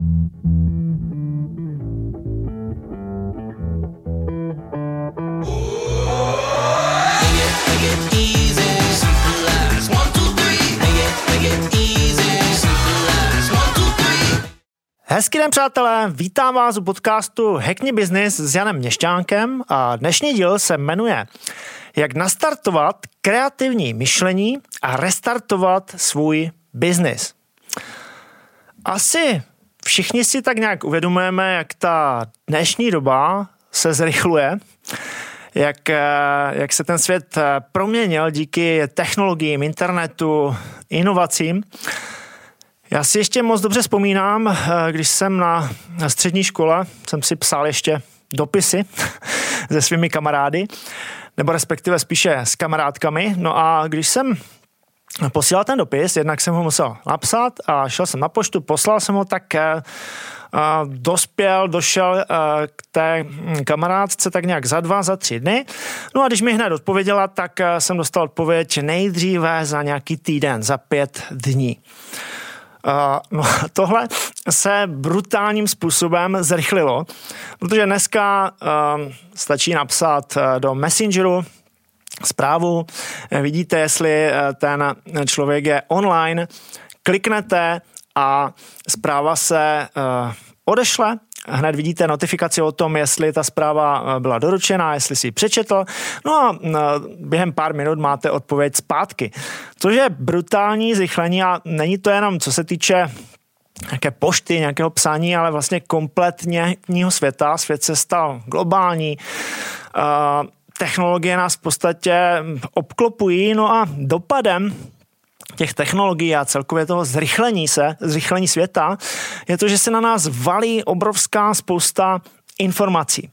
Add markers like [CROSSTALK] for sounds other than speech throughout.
Hezký den, přátelé, vítám vás u podcastu Hackney Business s Janem Měšťánkem a dnešní díl se jmenuje Jak nastartovat kreativní myšlení a restartovat svůj biznis. Asi všichni si tak nějak uvědomujeme, jak ta dnešní doba se zrychluje, jak, eh, jak se ten svět eh, proměnil díky technologiím, internetu, inovacím. Já si ještě moc dobře vzpomínám, eh, když jsem na, na střední škole, jsem si psal ještě dopisy [LAUGHS] se svými kamarády, nebo respektive spíše s kamarádkami. No a když jsem posílal ten dopis, jednak jsem ho musel napsat a šel jsem na poštu, poslal jsem ho, tak eh, dospěl, došel eh, k té kamarádce tak nějak za dva, za tři dny. No a když mi hned odpověděla, tak jsem dostal odpověď nejdříve za nějaký týden, za pět dní. Uh, no tohle se brutálním způsobem zrychlilo, protože dneska stačí napsat do Messengeru zprávu, vidíte, jestli ten člověk je online, kliknete a zpráva se odešle hned vidíte notifikaci o tom, jestli ta zpráva eh, byla doručená, jestli si ji přečetl. No a eh, během pár minut máte odpověď zpátky. Což je brutální zrychlení a není to jenom co se týče nějaké pošty, nějakého psání, ale vlastně kompletního světa. Svět se stal globální. Eh, technologie nás v podstatě obklopují, no a dopadem těch technologií a celkově toho zrychlení se, zrychlení světa, je to, že se na nás valí obrovská spousta informací.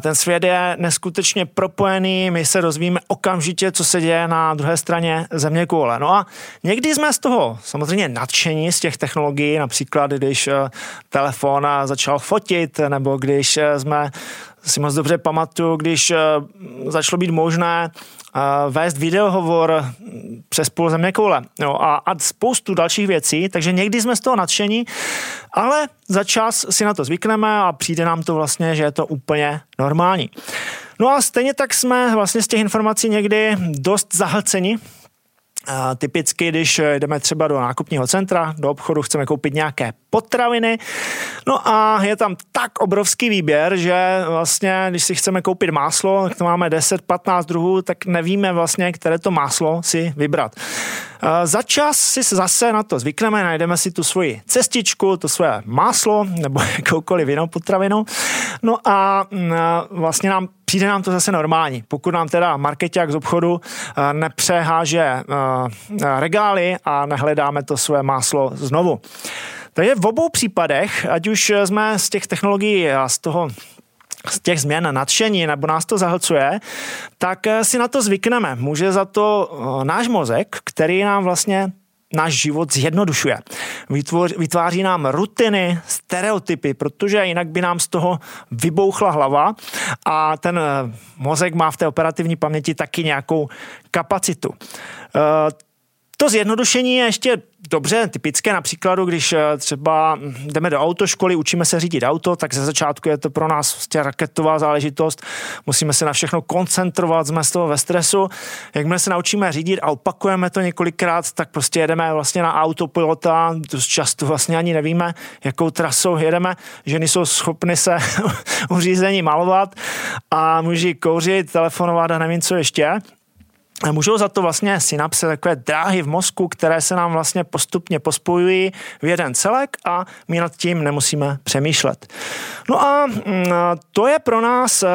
Ten svět je neskutečně propojený, my se rozvíme okamžitě, co se děje na druhé straně země koule. No a někdy jsme z toho samozřejmě nadšení z těch technologií, například když eh, telefon eh, začal fotit, nebo když eh, jsme si moc dobře pamatuju, když začalo být možné vést videohovor přes půl země koule jo, a, a spoustu dalších věcí, takže někdy jsme z toho nadšení, ale za čas si na to zvykneme a přijde nám to vlastně, že je to úplně normální. No a stejně tak jsme vlastně z těch informací někdy dost zahlceni, Typicky, když jdeme třeba do nákupního centra, do obchodu, chceme koupit nějaké potraviny, no a je tam tak obrovský výběr, že vlastně, když si chceme koupit máslo, tak to máme 10-15 druhů, tak nevíme vlastně, které to máslo si vybrat. Za čas si zase na to zvykneme, najdeme si tu svoji cestičku, to svoje máslo nebo [LAUGHS] jakoukoliv jinou potravinu, no a vlastně nám přijde nám to zase normální. Pokud nám teda marketák z obchodu eh, nepřeháže eh, regály a nehledáme to své máslo znovu. Takže v obou případech, ať už jsme z těch technologií a z toho z těch změn nadšení nebo nás to zahlcuje, tak eh, si na to zvykneme. Může za to náš mozek, který nám vlastně náš život zjednodušuje. Vytváří nám rutiny, stereotypy, protože jinak by nám z toho vybouchla hlava a ten eh, mozek má v té operativní paměti taky nějakou kapacitu. To zjednodušení je ještě dobře typické na příkladu, když eh, třeba jdeme do autoškoly, učíme se řídit auto, tak ze začátku je to pro nás vlastně raketová záležitost. Musíme se na všechno koncentrovat, jsme z toho ve stresu. Jakmile se naučíme řídit a opakujeme to několikrát, tak prostě jedeme vlastně na autopilota, dost často vlastně ani nevíme, jakou trasou jedeme. Ženy jsou schopny se [LAUGHS] u řízení malovat a muži kouřit, telefonovat a nevím co ještě. Můžou za to vlastně synapse, takové dráhy v mozku, které se nám vlastně postupně pospojují v jeden celek a my nad tím nemusíme přemýšlet. No a mm, to je pro nás eh,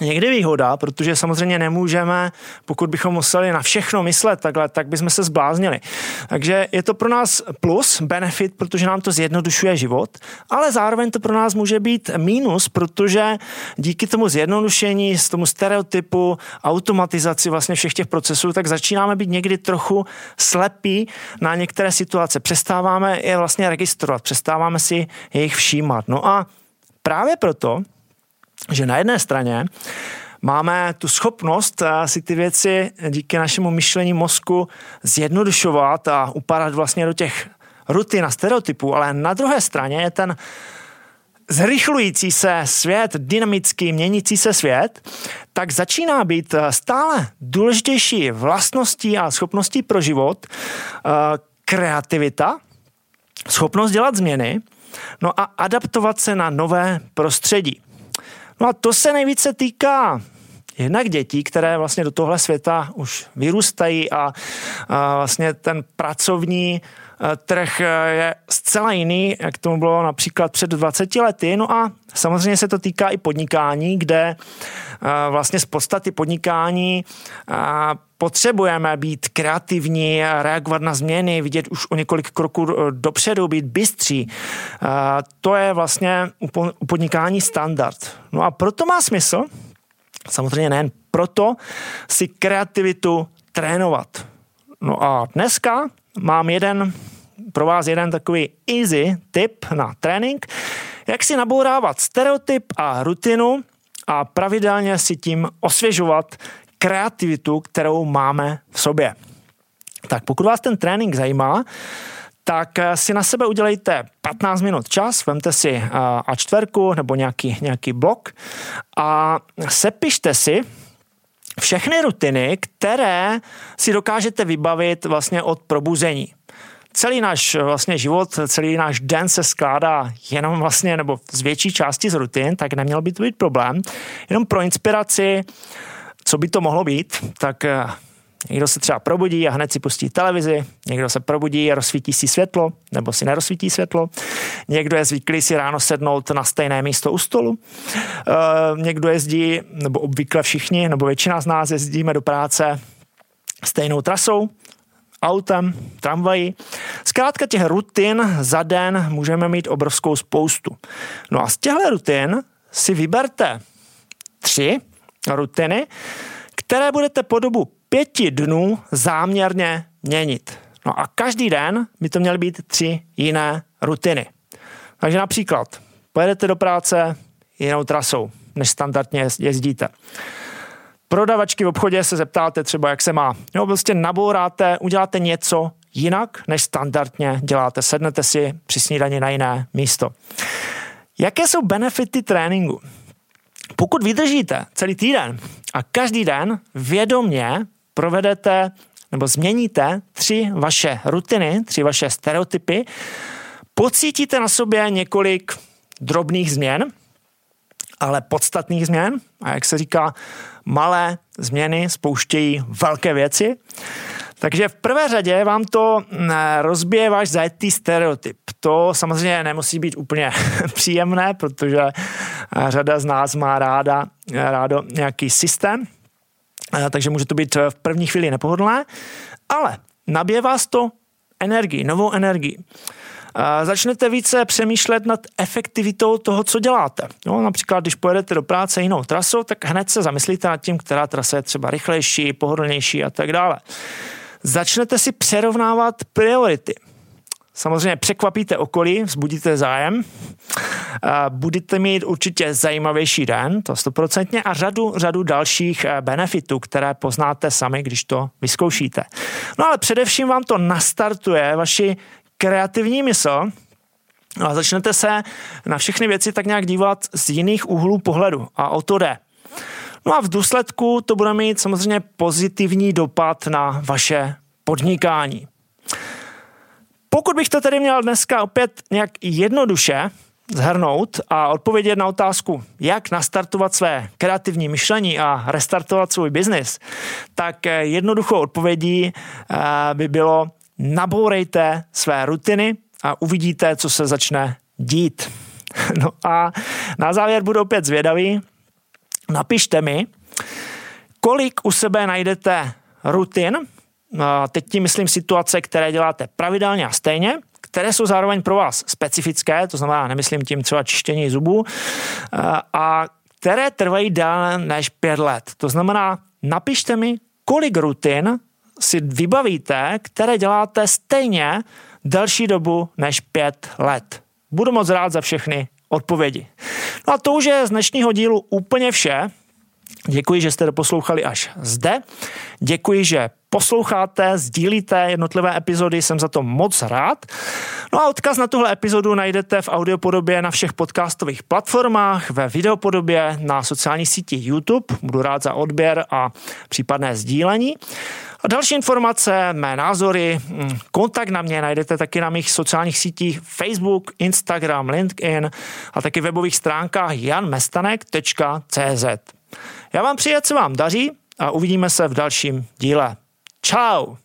někdy výhoda, protože samozřejmě nemůžeme, pokud bychom museli na všechno myslet takhle, tak bychom se zbláznili. Takže je to pro nás plus, benefit, protože nám to zjednodušuje život, ale zároveň to pro nás může být mínus, protože díky tomu zjednodušení, z tomu stereotypu, automatizaci vlastně všech těch procesů, tak začínáme být někdy trochu slepí na některé situace. Přestáváme je vlastně registrovat, přestáváme si jejich všímat. No a právě proto že na jedné straně máme tu schopnost eh, si ty věci díky našemu myšlení mozku zjednodušovat a upadat vlastně do těch rutin a stereotypů, ale na druhé straně je ten zrychlující se svět, dynamický, měnící se svět, tak začíná být stále důležitější vlastností a schopností pro život eh, kreativita, schopnost dělat změny, no a adaptovat se na nové prostředí. No a to se nejvíce týká jednak dětí, které vlastně do tohle světa už vyrůstají a, a vlastně ten pracovní trh eh, je zcela jiný, jak tomu bylo například před 20 lety. No a samozřejmě se to týká i podnikání, kde eh, vlastně z podstaty podnikání potřebujeme být kreativní, reagovat na změny, vidět už o několik kroků dopředu, být bystří. To je vlastně u podnikání standard. No a proto má smysl, samozřejmě nejen proto, si kreativitu trénovat. No a dneska mám jeden pro vás jeden takový easy tip na trénink, jak si nabourávat stereotyp a rutinu a pravidelně si tím osvěžovat kreativitu, kterou máme v sobě. Tak pokud vás ten trénink zajímá, tak si na sebe udělejte 15 minut čas, vemte si A4 nebo nějaký, nějaký blok a sepište si všechny rutiny, které si dokážete vybavit vlastně od probuzení. Celý náš vlastně život, celý náš den se skládá jenom vlastně, nebo z větší části z rutin, tak neměl by to být problém. Jenom pro inspiraci, co by to mohlo být, tak eh, Někdo se třeba probudí a hned si pustí televizi, někdo se probudí a rozsvítí si světlo, nebo si nerozsvítí světlo. Někdo je zvyklý si ráno sednout na stejné místo u stolu. E, někdo jezdí, nebo obvykle všichni, nebo většina z nás jezdíme do práce stejnou trasou, autem, tramvají. Zkrátka těch rutin za den můžeme mít obrovskou spoustu. No a z těchto rutin si vyberte tři rutiny, které budete po dobu pěti dnů záměrně měnit. No a každý den by to měly být tři jiné rutiny. Takže například pojedete do práce jinou trasou, než standardně jezdíte. Prodavačky v obchodě se zeptáte třeba, jak se má. Jo, prostě nabouráte, uděláte něco jinak, než standardně děláte. Sednete si při snídani na jiné místo. Jaké jsou benefity tréninku? Pokud vydržíte celý týden a každý den vědomně provedete nebo změníte tři vaše rutiny, tři vaše stereotypy, pocítíte na sobě několik drobných změn, ale podstatných změn. A jak se říká, malé změny spouštějí velké věci. Takže v prvé řadě vám to mm, rozbije váš zajetý stereotyp. To samozřejmě nemusí být úplně [LAUGHS] příjemné, protože řada z nás má ráda, rádo nějaký systém, takže může to být v první chvíli nepohodlné, ale nabije vás to energii, novou energii. Začnete více přemýšlet nad efektivitou toho, co děláte. No, například, když pojedete do práce jinou trasou, tak hned se zamyslíte nad tím, která trasa je třeba rychlejší, pohodlnější a tak dále. Začnete si přerovnávat priority. Samozřejmě překvapíte okolí, vzbudíte zájem, budete mít určitě zajímavější den, to stoprocentně, a řadu, řadu dalších eh, benefitů, které poznáte sami, když to vyzkoušíte. No ale především vám to nastartuje vaši kreativní mysl, a začnete se na všechny věci tak nějak dívat z jiných úhlů pohledu a o to jde. No a v důsledku to bude mít samozřejmě pozitivní dopad na vaše podnikání. Pokud bych to tedy měl dneska opět nějak jednoduše zhrnout a odpovědět na otázku, jak nastartovat své kreativní myšlení a restartovat svůj biznis, tak eh, jednoduchou odpovědí eh, by bylo nabourejte své rutiny a uvidíte, co se začne dít. [LAUGHS] No a na závěr budu opět zvědavý. Napište mi, kolik u sebe najdete rutin, teď tím myslím situace, které děláte pravidelně a stejně, které jsou zároveň pro vás specifické, to znamená, nemyslím tím třeba čištění zubů, a které trvají déle než pět let. To znamená, napište mi, kolik rutin si vybavíte, které děláte stejně delší dobu než pět let. Budu moc rád za všechny odpovědi. No a to už je z dnešního dílu úplně vše. Děkuji, že jste doposlouchali až zde. Děkuji, že posloucháte, sdílíte jednotlivé epizody, jsem za to moc rád. No a odkaz na tuhle epizodu najdete v audiopodobě na všech podcastových platformách, ve videopodobě na sociálních sítích YouTube. Budu rád za odběr a případné sdílení. A další informace, mé názory, hm, kontakt na mě najdete taky na mých sociálních sítích Facebook, Instagram, LinkedIn a taky webových stránkách janmestanek.cz. Já vám přeji, co vám daří a uvidíme se v dalším díle. Tchau!